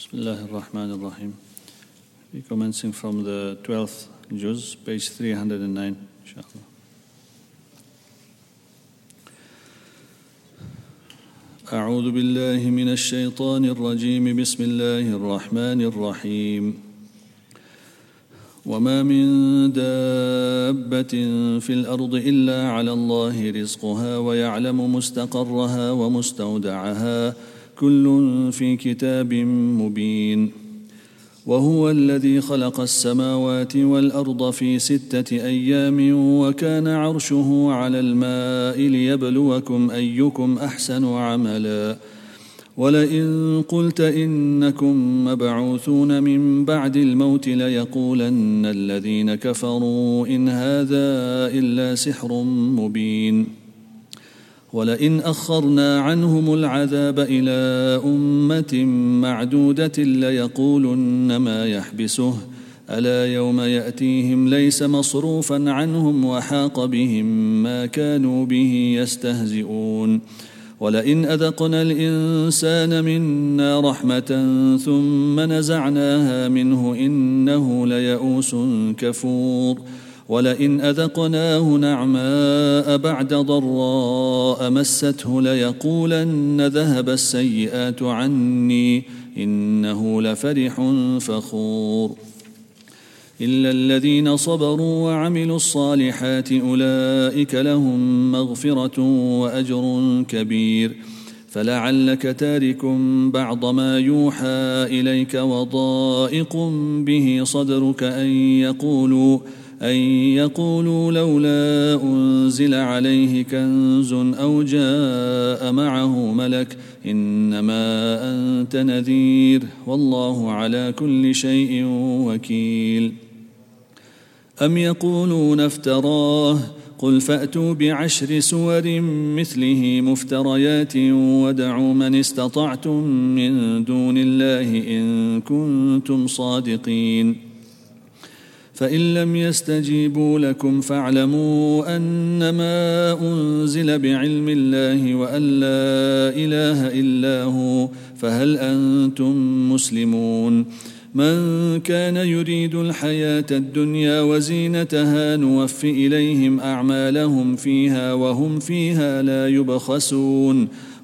Bismillah ar-Rahman ar-Rahim. We're commencing from the 12th juz, page 309, inshallah. أعوذ بالله من الشيطان الرجيم بسم الله الرحمن الرحيم وما من دابة في الأرض إلا على الله رزقها ويعلم مستقرها ومستودعها كل في كتاب مبين. وهو الذي خلق السماوات والأرض في ستة أيام وكان عرشه على الماء ليبلوكم أيكم أحسن عملا. ولئن قلت إنكم مبعوثون من بعد الموت ليقولن الذين كفروا إن هذا إلا سحر مبين. ولئن أخرنا عنهم العذاب إلى أمة معدودة ليقولن ما يحبسه. ألا يوم يأتيهم ليس مصروفا عنهم وحاق بهم ما كانوا به يستهزئون. ولئن أذقنا الإنسان منا رحمة ثم نزعناها منه إنه ليئوس كفور. ولئن أذقناه نعماء بعد ضراء مسته ليقولن ذهب السيئات عني إنه لفرح فخور. إلا الذين صبروا وعملوا الصالحات أولئك لهم مغفرة وأجر كبير. فلعلك تارك بعض ما يوحى إليك وضائق به صدرك أن يقولوا أن يقولوا لولا أنزل عليه كنز أو جاء معه ملك إنما أنت نذير والله على كل شيء وكيل. أم يقولون افتراه؟ قل فأتوا بعشر سور مثله مفتريات ودعوا من استطعتم من دون الله إن كنتم صادقين. فإن لم يستجيبوا لكم فاعلموا أنما أنزل بعلم الله وأن لا إله إلا هو فهل أنتم مسلمون؟ من كان يريد الحياة الدنيا وزينتها نوف إليهم أعمالهم فيها وهم فيها لا يبخسون.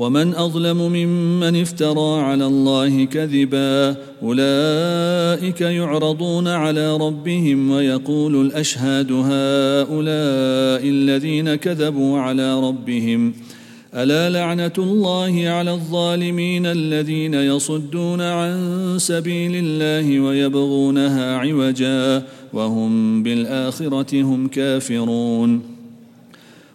ومن أظلم ممن افترى على الله كذبا أولئك يعرضون على ربهم ويقول الأشهاد هؤلاء الذين كذبوا على ربهم ألا لعنة الله على الظالمين الذين يصدون عن سبيل الله ويبغونها عوجا وهم بالآخرة هم كافرون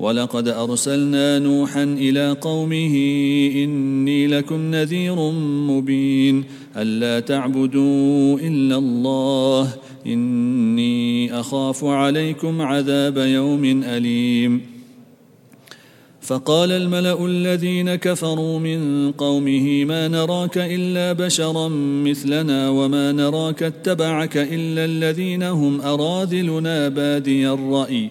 ولقد أرسلنا نوحا إلى قومه إني لكم نذير مبين ألا تعبدوا إلا الله إني أخاف عليكم عذاب يوم أليم. فقال الملأ الذين كفروا من قومه ما نراك إلا بشرا مثلنا وما نراك اتبعك إلا الذين هم أراذلنا بادي الرأي.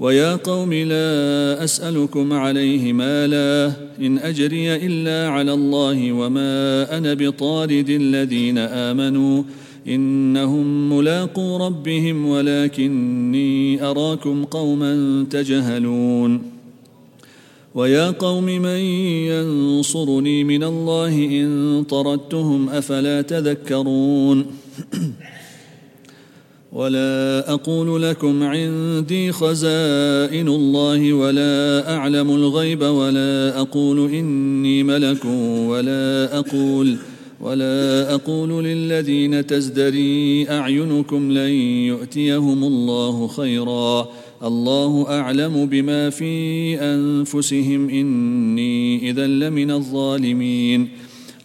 ويا قوم لا أسألكم عليه مالا إن أجري إلا على الله وما أنا بطارد الذين آمنوا إنهم ملاقو ربهم ولكني أراكم قوما تجهلون ويا قوم من ينصرني من الله إن طردتهم أفلا تذكرون ولا أقول لكم عندي خزائن الله ولا أعلم الغيب ولا أقول إني ملك ولا أقول ولا أقول للذين تزدري أعينكم لن يؤتيهم الله خيرا الله أعلم بما في أنفسهم إني إذا لمن الظالمين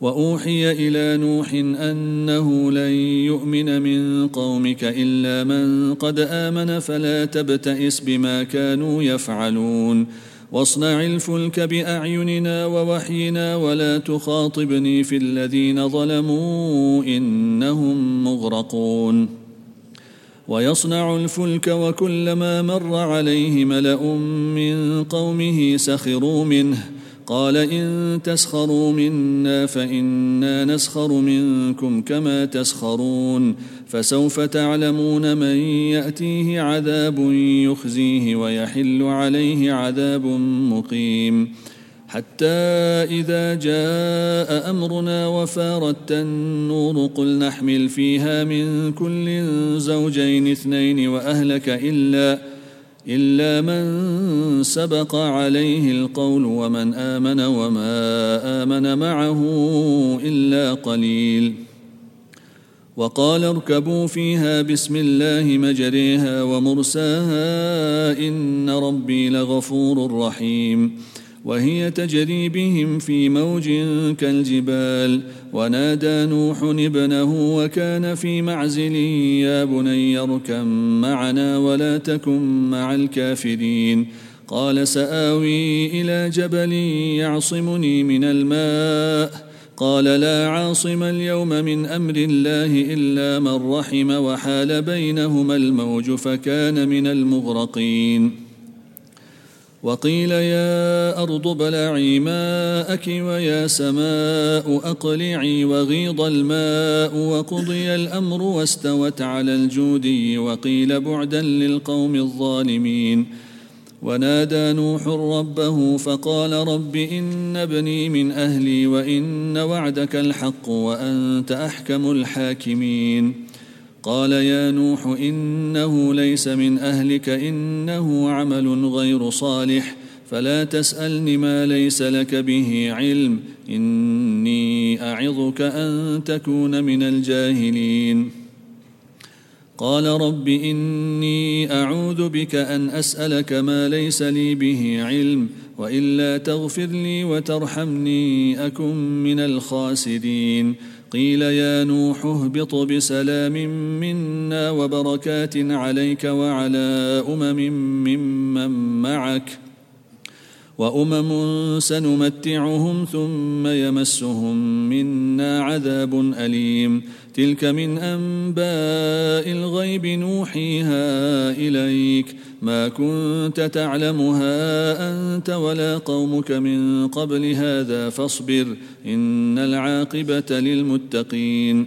وأوحي إلى نوح أنه لن يؤمن من قومك إلا من قد آمن فلا تبتئس بما كانوا يفعلون. واصنع الفلك بأعيننا ووحينا ولا تخاطبني في الذين ظلموا إنهم مغرقون. ويصنع الفلك وكلما مر عليه ملأ من قومه سخروا منه. قال إن تسخروا منا فإنا نسخر منكم كما تسخرون فسوف تعلمون من يأتيه عذاب يخزيه ويحل عليه عذاب مقيم حتى إذا جاء أمرنا وفارت النور قل نحمل فيها من كل زوجين اثنين وأهلك إلا إلا من سبق عليه القول ومن آمن وما آمن معه إلا قليل. وقال اركبوا فيها بسم الله مجريها ومرساها إن ربي لغفور رحيم. وهي تجري بهم في موج كالجبال. ونادى نوح ابنه وكان في معزل يا بني اركم معنا ولا تكن مع الكافرين. قال سآوي إلى جبل يعصمني من الماء. قال لا عاصم اليوم من أمر الله إلا من رحم وحال بينهما الموج فكان من المغرقين. وقيل يا أرض بلعي ماءك ويا سماء أقلعي وغيض الماء وقضي الأمر واستوت على الجودي وقيل بعدا للقوم الظالمين. ونادى نوح ربه فقال رب إن ابني من أهلي وإن وعدك الحق وأنت أحكم الحاكمين. قال يا نوح إنه ليس من أهلك إنه عمل غير صالح فلا تسألني ما ليس لك به علم إني أعظك أن تكون من الجاهلين. قال رب إني أعوذ بك أن أسألك ما ليس لي به علم وإلا تغفر لي وترحمني أكن من الخاسرين. قيل يا نوح اهبط بسلام منا وبركات عليك وعلى أمم ممن معك وأمم سنمتعهم ثم يمسهم منا عذاب أليم. تلك من أنباء الغيب نوحيها إليك. ما كنت تعلمها أنت ولا قومك من قبل هذا فاصبر إن العاقبة للمتقين.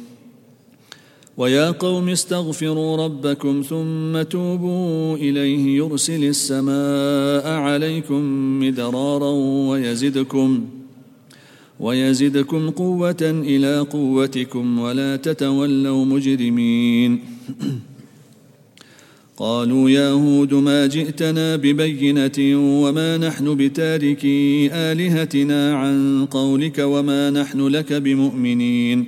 ويا قوم استغفروا ربكم ثم توبوا إليه يرسل السماء عليكم مدرارا ويزدكم ويزدكم قوة إلى قوتكم ولا تتولوا مجرمين. قالوا يا هود ما جئتنا ببينة وما نحن بتاركي آلهتنا عن قولك وما نحن لك بمؤمنين.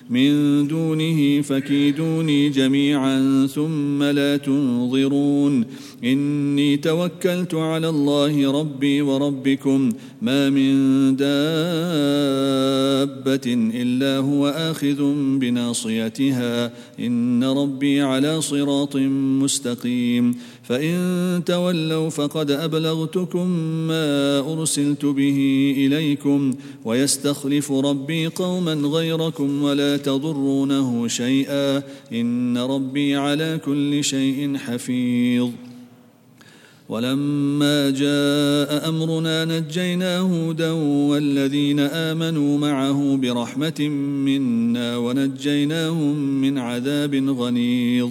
من دونه فكيدوني جميعا ثم لا تنظرون. إني توكلت على الله ربي وربكم. ما من دابة إلا هو آخذ بناصيتها. إن ربي على صراط مستقيم. فإن تولوا فقد أبلغتكم ما أرسلت به إليكم ويستخلف ربي قوما غيركم ولا تضرونه شيئا إن ربي على كل شيء حفيظ. ولما جاء أمرنا نجينا هودا والذين آمنوا معه برحمة منا ونجيناهم من عذاب غليظ.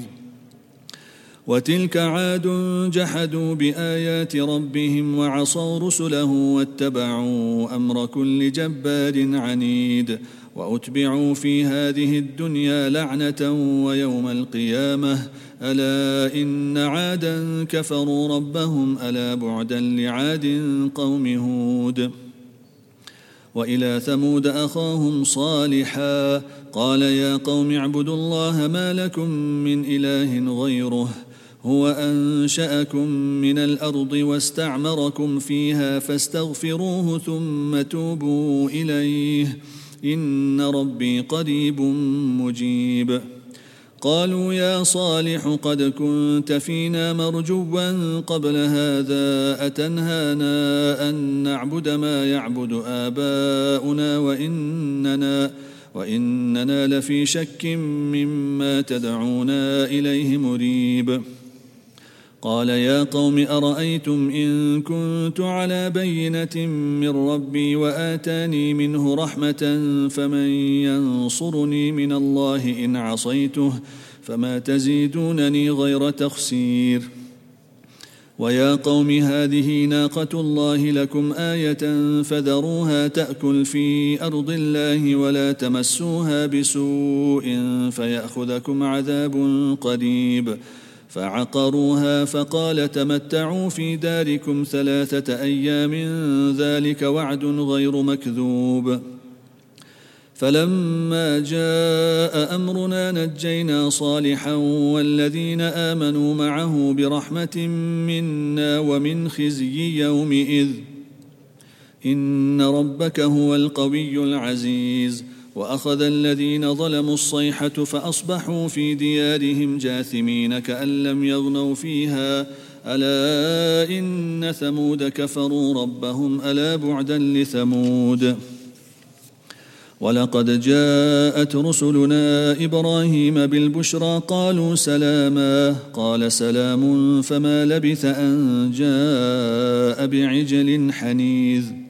وتلك عاد جحدوا بآيات ربهم وعصوا رسله واتبعوا أمر كل جبار عنيد وأتبعوا في هذه الدنيا لعنة ويوم القيامة. ألا إن عادا كفروا ربهم ألا بعدا لعاد قوم هود. وإلى ثمود أخاهم صالحا. قال يا قوم اعبدوا الله ما لكم من إله غيره. هو أنشأكم من الأرض واستعمركم فيها فاستغفروه ثم توبوا إليه. إن ربي قريب مجيب. قالوا يا صالح قد كنت فينا مرجوا قبل هذا أتنهانا أن نعبد ما يعبد آباؤنا وإننا وإننا لفي شك مما تدعونا إليه مريب. قال يا قوم أرأيتم إن كنت على بينة من ربي وآتاني منه رحمة فمن ينصرني من الله إن عصيته فما تزيدونني غير تخسير. ويا قوم هذه ناقة الله لكم آية فذروها تأكل في أرض الله ولا تمسوها بسوء فيأخذكم عذاب قريب. فعقروها فقال تمتعوا في داركم ثلاثة أيام ذلك وعد غير مكذوب. فلما جاء أمرنا نجينا صالحا والذين آمنوا معه برحمة منا ومن خزي يومئذ. إن ربك هو القوي العزيز. وأخذ الذين ظلموا الصيحة فأصبحوا في ديارهم جاثمين كأن لم يغنوا فيها. ألا إن ثمود كفروا ربهم ألا بعدا لثمود. ولقد جاءت رسلنا إبراهيم بالبشرى قالوا سلاما. قال سلام فما لبث أن جاء بعجل حنيذ.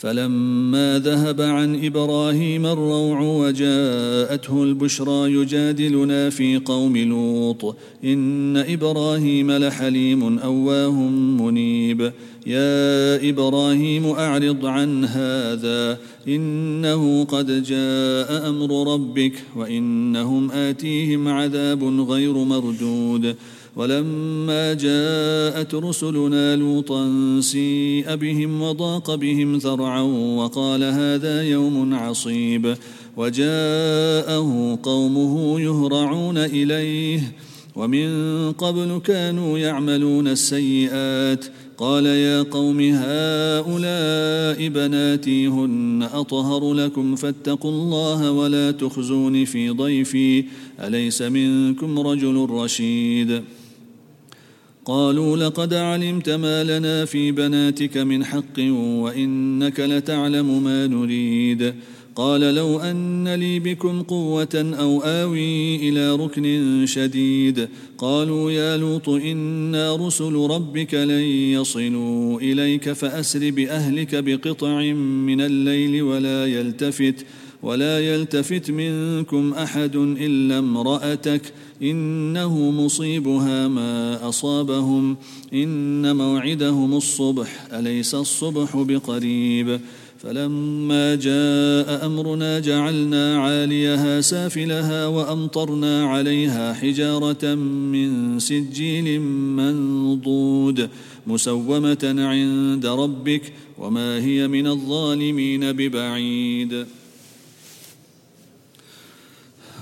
فلما ذهب عن إبراهيم الروع وجاءته البشرى يجادلنا في قوم لوط إن إبراهيم لحليم أواه منيب. يا إبراهيم أعرض عن هذا إنه قد جاء أمر ربك وإنهم آتيهم عذاب غير مردود. ولما جاءت رسلنا لوطا سيء بهم وضاق بهم ذرعا وقال هذا يوم عصيب وجاءه قومه يهرعون إليه ومن قبل كانوا يعملون السيئات قال يا قوم هؤلاء بناتي هن أطهر لكم فاتقوا الله ولا تخزوني في ضيفي أليس منكم رجل رشيد قالوا لقد علمت ما لنا في بناتك من حق وإنك لتعلم ما نريد. قال لو أن لي بكم قوة أو آوي إلى ركن شديد. قالوا يا لوط إنا رسل ربك لن يصلوا إليك فأسر بأهلك بقطع من الليل ولا يلتفت ولا يلتفت منكم أحد إلا امرأتك. إنه مصيبها ما أصابهم. إن موعدهم الصبح أليس الصبح بقريب؟ فلما جاء أمرنا جعلنا عاليها سافلها وأمطرنا عليها حجارة من سجيل منضود مسومة عند ربك وما هي من الظالمين ببعيد.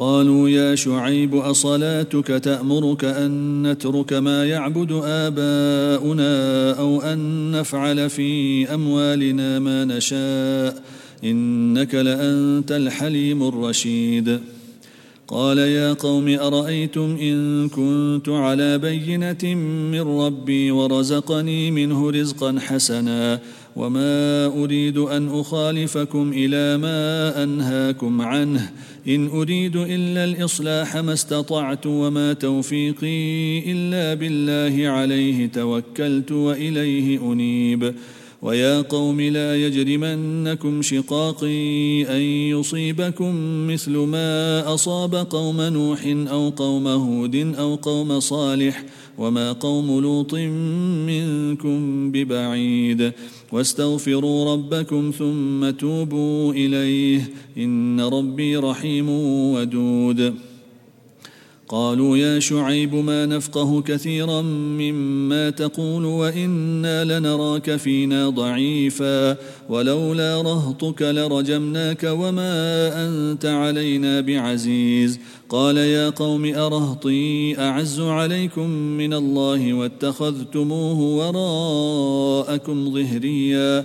قالوا يا شعيب أصلاتك تأمرك أن نترك ما يعبد آباؤنا أو أن نفعل في أموالنا ما نشاء؟ إنك لأنت الحليم الرشيد. قال يا قوم أرأيتم إن كنت على بينة من ربي ورزقني منه رزقا حسنا؟ وما اريد ان اخالفكم إلى ما انهاكم عنه ان اريد الا الاصلاح ما استطعت وما توفيقي الا بالله عليه توكلت واليه انيب ويا قوم لا يجرمنكم شقاقي ان يصيبكم مثل ما اصاب قوم نوح أو قوم هود أو قوم صالح وما قوم لوط منكم ببعيد واستغفروا ربكم ثم توبوا إليه إن ربي رحيم ودود قالوا يا شعيب ما نفقه كثيرا مما تقول وإنا لنراك فينا ضعيفا ولولا رهطك لرجمناك وما أنت علينا بعزيز قال يا قوم أرهطي أعز عليكم من الله واتخذتموه وراءكم ظهريا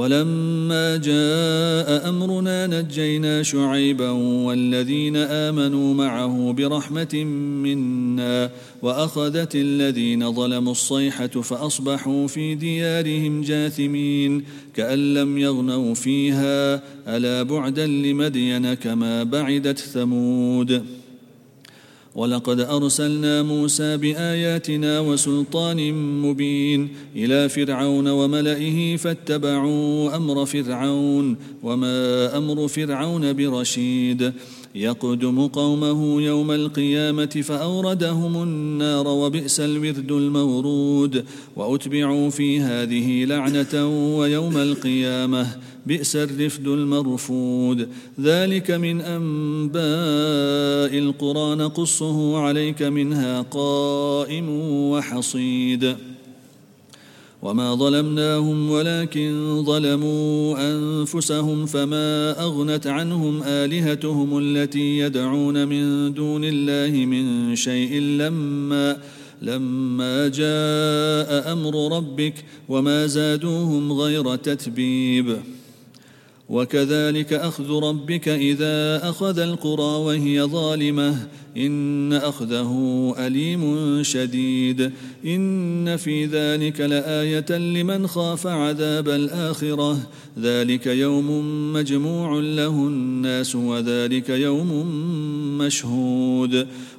ولما جاء أمرنا نجينا شعيبا والذين آمنوا معه برحمة منا وأخذت الذين ظلموا الصيحة فأصبحوا في ديارهم جاثمين كأن لم يغنوا فيها ألا بعدا لمدين كما بعدت ثمود. ولقد أرسلنا موسى بآياتنا وسلطان مبين إلى فرعون وملئه فاتبعوا أمر فرعون وما أمر فرعون برشيد. يقدم قومه يوم القيامة فأوردهم النار وبئس الورد المورود. وأتبعوا في هذه لعنة ويوم القيامة. بئس الرفد المرفود. ذلك من أنباء القرى نقصه عليك منها قائم وحصيد. وما ظلمناهم ولكن ظلموا أنفسهم فما أغنت عنهم آلهتهم التي يدعون من دون الله من شيء لما لما جاء أمر ربك وما زادوهم غير تتبيب. وكذلك أخذ ربك إذا أخذ القرى وهي ظالمة. إن أخذه أليم شديد. إن في ذلك لآية لمن خاف عذاب الآخرة. ذلك يوم مجموع له الناس وذلك يوم مشهود.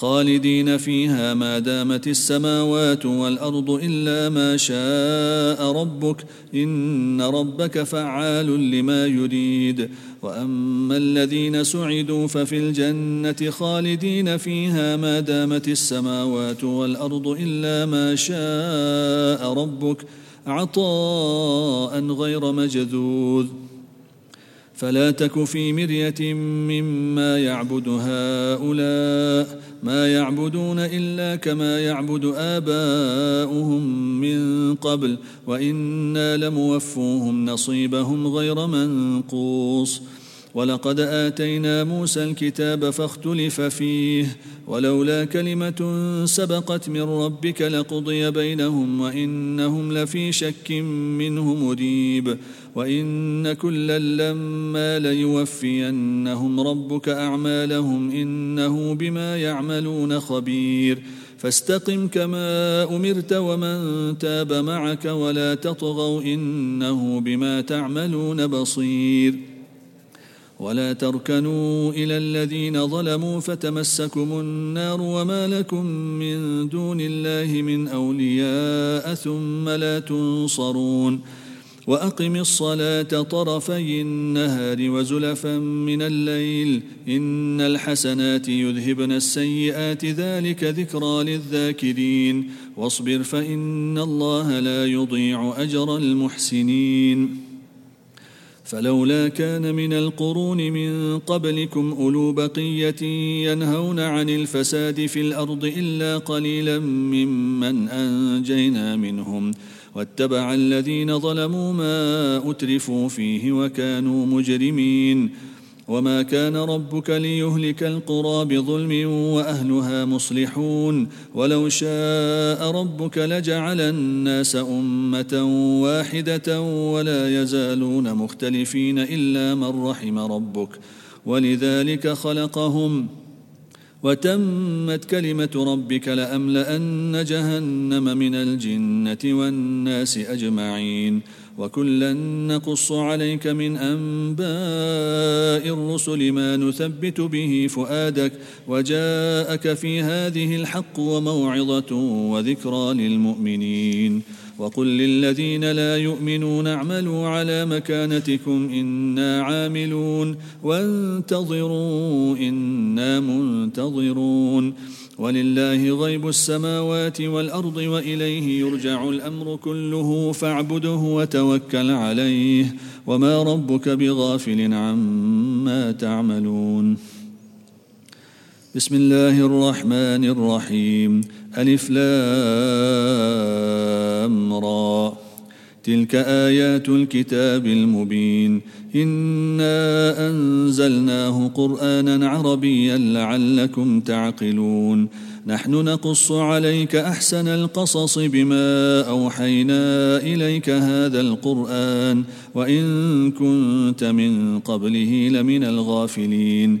خالدين فيها ما دامت السماوات والأرض إلا ما شاء ربك إن ربك فعال لما يريد. وأما الذين سعدوا ففي الجنة خالدين فيها ما دامت السماوات والأرض إلا ما شاء ربك عطاء غير مجذوذ. فلا تك في مرية مما يعبد هؤلاء ما يعبدون إلا كما يعبد آباؤهم من قبل وإنا لموفوهم نصيبهم غير منقوص. ولقد آتينا موسى الكتاب فاختلف فيه ولولا كلمة سبقت من ربك لقضي بينهم وإنهم لفي شك منه مريب وإن كلا لما ليوفينهم ربك أعمالهم إنه بما يعملون خبير. فاستقم كما أمرت ومن تاب معك ولا تطغوا إنه بما تعملون بصير. ولا تركنوا إلى الذين ظلموا فتمسكم النار وما لكم من دون الله من أولياء ثم لا تنصرون. وأقم الصلاة طرفي النهار وزلفا من الليل. إن الحسنات يذهبن السيئات ذلك ذكرى للذاكرين. واصبر فإن الله لا يضيع أجر المحسنين. فلولا كان من القرون من قبلكم أولو بقية ينهون عن الفساد في الأرض إلا قليلا ممن أنجينا منهم. واتبع الذين ظلموا ما أترفوا فيه وكانوا مجرمين. وما كان ربك ليهلك القرى بظلم وأهلها مصلحون. ولو شاء ربك لجعل الناس أمة واحدة ولا يزالون مختلفين إلا من رحم ربك. ولذلك خلقهم وتمت كلمة ربك لأملأن جهنم من الجنة والناس أجمعين. وكلا نقص عليك من أنباء الرسل ما نثبت به فؤادك وجاءك في هذه الحق وموعظة وذكرى للمؤمنين. وقل للذين لا يؤمنون اعملوا على مكانتكم إنا عاملون. وانتظروا إنا منتظرون. ولله غيب السماوات والأرض وإليه يرجع الأمر كله فاعبده وتوكل عليه وما ربك بغافل عما تعملون. بسم الله الرحمن الرحيم. ألف لام را. تلك آيات الكتاب المبين. إنا أنزلناه قرآنا عربيا لعلكم تعقلون. نحن نقص عليك أحسن القصص بما أوحينا إليك هذا القرآن وإن كنت من قبله لمن الغافلين.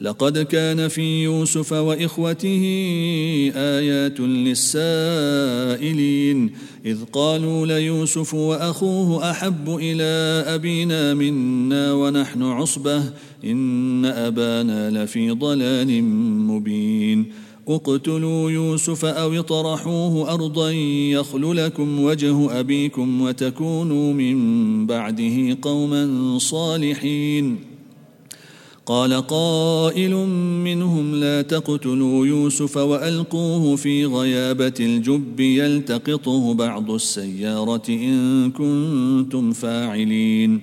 لقد كان في يوسف وإخوته آيات للسائلين إذ قالوا ليوسف وأخوه أحب إلى أبينا منا ونحن عصبة إن أبانا لفي ضلال مبين. اقتلوا يوسف أو اطرحوه أرضا يخل لكم وجه أبيكم وتكونوا من بعده قوما صالحين. قال قائل منهم لا تقتلوا يوسف وألقوه في غيابة الجب يلتقطه بعض السيارة إن كنتم فاعلين.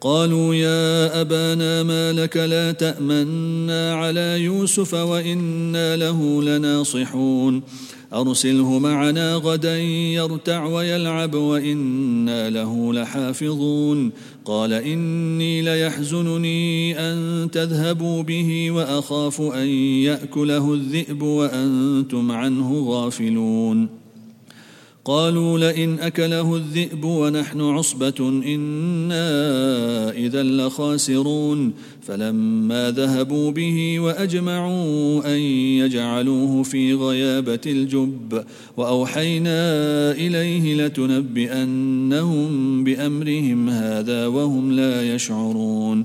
قالوا يا أبانا ما لك لا تأمنا على يوسف وإنا له لناصحون. أرسله معنا غدا يرتع ويلعب وإنا له لحافظون. قال إني ليحزنني أن تذهبوا به وأخاف أن يأكله الذئب وأنتم عنه غافلون. قالوا لئن أكله الذئب ونحن عصبة إنا إذا لخاسرون. فلما ذهبوا به وأجمعوا أن يجعلوه في غيابة الجب وأوحينا إليه لتنبئنهم بأمرهم هذا وهم لا يشعرون.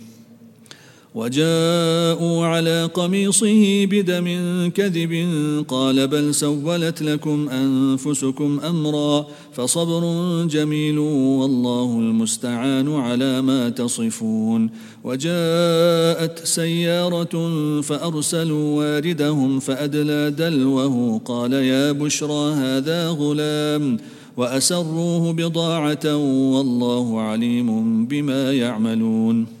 وجاءوا على قميصه بدم كذب قال بل سولت لكم أنفسكم أمرا فصبر جميل والله المستعان على ما تصفون وجاءت سيارة فأرسلوا واردهم فأدلى دلوه قال يا بشرى هذا غلام وأسروه بضاعة والله عليم بما يعملون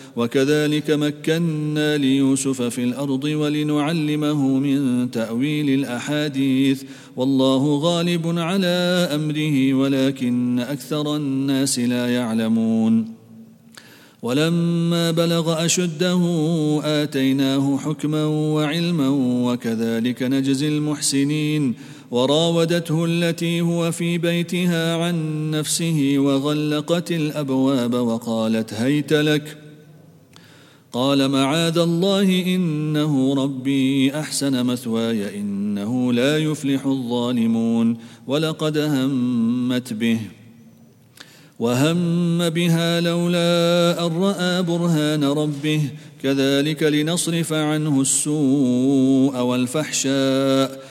وكذلك مكنا ليوسف في الأرض ولنعلمه من تأويل الأحاديث. والله غالب على أمره ولكن أكثر الناس لا يعلمون. ولما بلغ أشده آتيناه حكما وعلما وكذلك نجزي المحسنين. وراودته التي هو في بيتها عن نفسه وغلقت الأبواب وقالت هيت لك قال معاذ الله إنه ربي أحسن مثواي إنه لا يفلح الظالمون ولقد همت به وهم بها لولا أن رأى برهان ربه كذلك لنصرف عنه السوء والفحشاء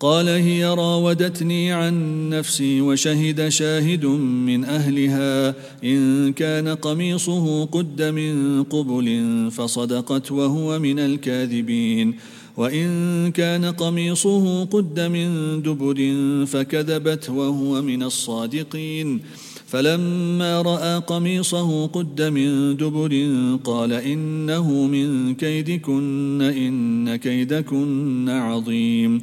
قال هي راودتني عن نفسي وشهد شاهد من أهلها. إن كان قميصه قد من قبل فصدقت وهو من الكاذبين. وإن كان قميصه قد من دبر فكذبت وهو من الصادقين. فلما رأى قميصه قد من دبر قال إنه من كيدكن إن كيدكن عظيم.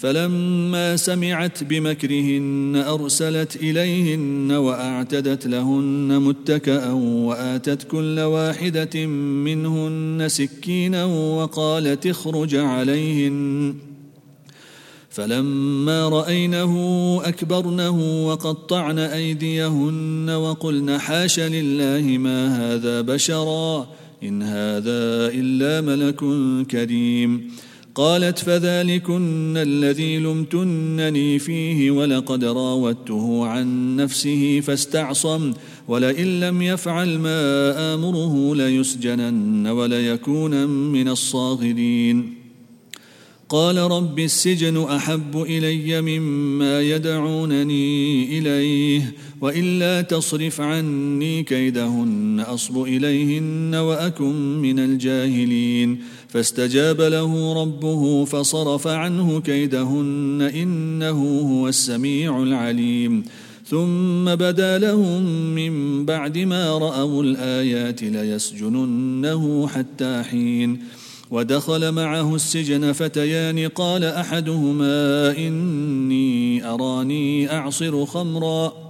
فلما سمعت بمكرهن أرسلت إليهن وأعتدت لهن متكئا وآتت كل واحدة منهن سكينا وقالت اخرج عليهن. فلما رأينه أكبرنه وقطعن أيديهن وقلن حاش لله ما هذا بشرا إن هذا إلا ملك كريم. قالت فذلكن الذي لمتنني فيه ولقد راودته عن نفسه فاستعصم ولئن لم يفعل ما آمره ليسجنن وليكون من الصاغرين. قال رب السجن أحب إلي مما يدعونني إليه وإلا تصرف عني كيدهن أصب إليهن وأكن من الجاهلين. فاستجاب له ربه فصرف عنه كيدهن إنه هو السميع العليم. ثم بدا لهم من بعد ما رأوا الآيات ليسجننه حتى حين. ودخل معه السجن فتيان قال أحدهما إني أراني أعصر خمرا.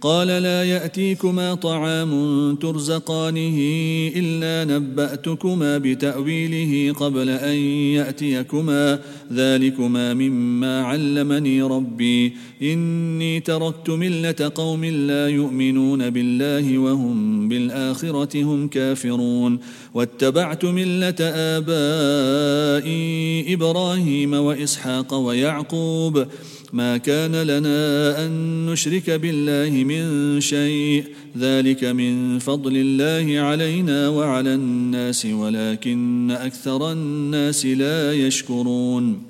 قال لا يأتيكما طعام ترزقانه إلا نبأتكما بتأويله قبل أن يأتيكما. ذلكما مما علمني ربي. إني تركت ملة قوم لا يؤمنون بالله وهم بالآخرة هم كافرون. واتبعت ملة آبائي إبراهيم وإسحاق ويعقوب. ما كان لنا أن نشرك بالله من شيء. ذلك من فضل الله علينا وعلى الناس ولكن أكثر الناس لا يشكرون.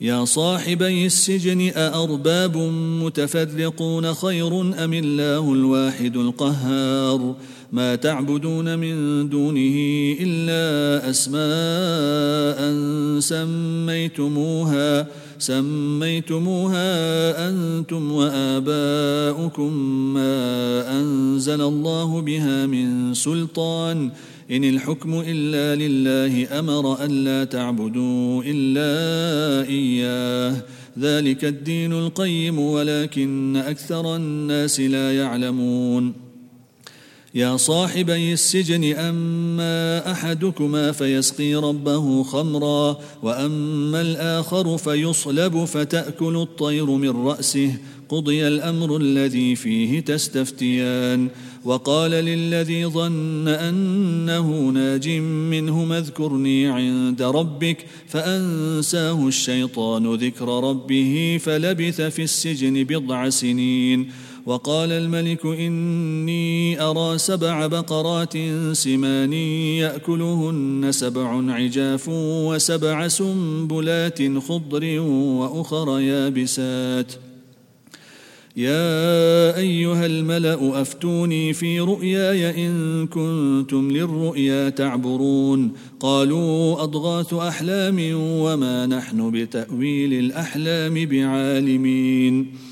يا صاحبي السجن أأرباب متفرقون خير أم الله الواحد القهار؟ ما تعبدون من دونه إلا أسماء سميتموها سميتموها أنتم وآباؤكم ما أنزل الله بها من سلطان. إن الحكم إلا لله أمر الا تعبدوا إلا إياه. ذلك الدين القيم ولكن أكثر الناس لا يعلمون. يا صاحبي السجن أما أحدكما فيسقي ربه خمرا وأما الآخر فيصلب فتأكل الطير من رأسه قضي الأمر الذي فيه تستفتيان. وقال للذي ظن أنه ناج منهما اذكرني عند ربك فأنساه الشيطان ذكر ربه فلبث في السجن بضع سنين. وقال الملك إني أرى سبع بقرات سمان يأكلهن سبع عجاف وسبع سنبلات خضر وأخر يابسات. يا أيها الملأ أفتوني في رؤياي إن كنتم للرؤيا تعبرون. قالوا أضغاث أحلام وما نحن بتأويل الأحلام بعالمين.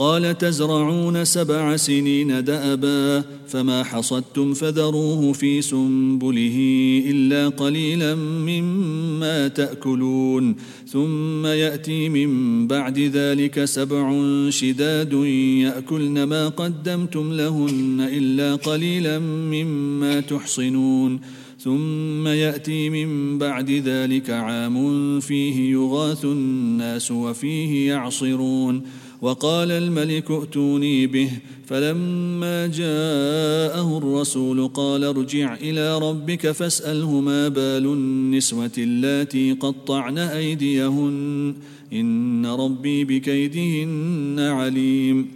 قال تزرعون سبع سنين دأبا فما حصدتم فذروه في سنبله إلا قليلا مما تأكلون ثم يأتي من بعد ذلك سبع شداد يأكلن ما قدمتم لهن إلا قليلا مما تحصنون ثم يأتي من بعد ذلك عام فيه يغاث الناس وفيه يعصرون وقال الملك ائتوني به. فلما جاءه الرسول قال ارجع إلى ربك فاسأله ما بال النسوة اللاتي قطعن أيديهن. إن ربي بكيدهن عليم.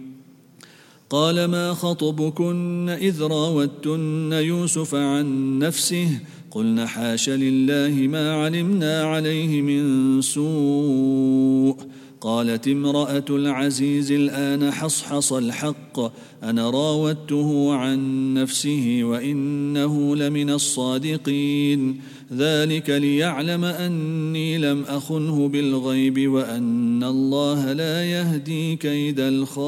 قال ما خطبكن إذ راوتن يوسف عن نفسه؟ قلن حاش لله ما علمنا عليه من سوء. قالت امرأة العزيز الآن حصحص الحق أنا راودته عن نفسه وإنه لمن الصادقين. ذلك ليعلم أني لم أخنه بالغيب وأن الله لا يهدي كيد الخائنين.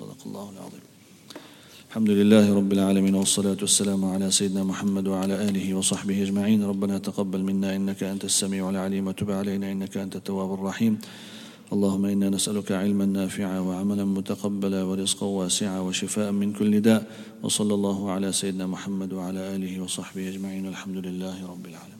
صدق الله العظيم. الحمد لله رب العالمين والصلاة والسلام على سيدنا محمد وعلى آله وصحبه أجمعين. ربنا تقبل منا إنك أنت السميع العليم وتب علينا إنك أنت التواب الرحيم. اللهم إنا نسألك علما نافعا وعملا متقبلا ورزقا واسعا وشفاء من كل داء. وصلى الله على سيدنا محمد وعلى آله وصحبه أجمعين. الحمد لله رب العالمين.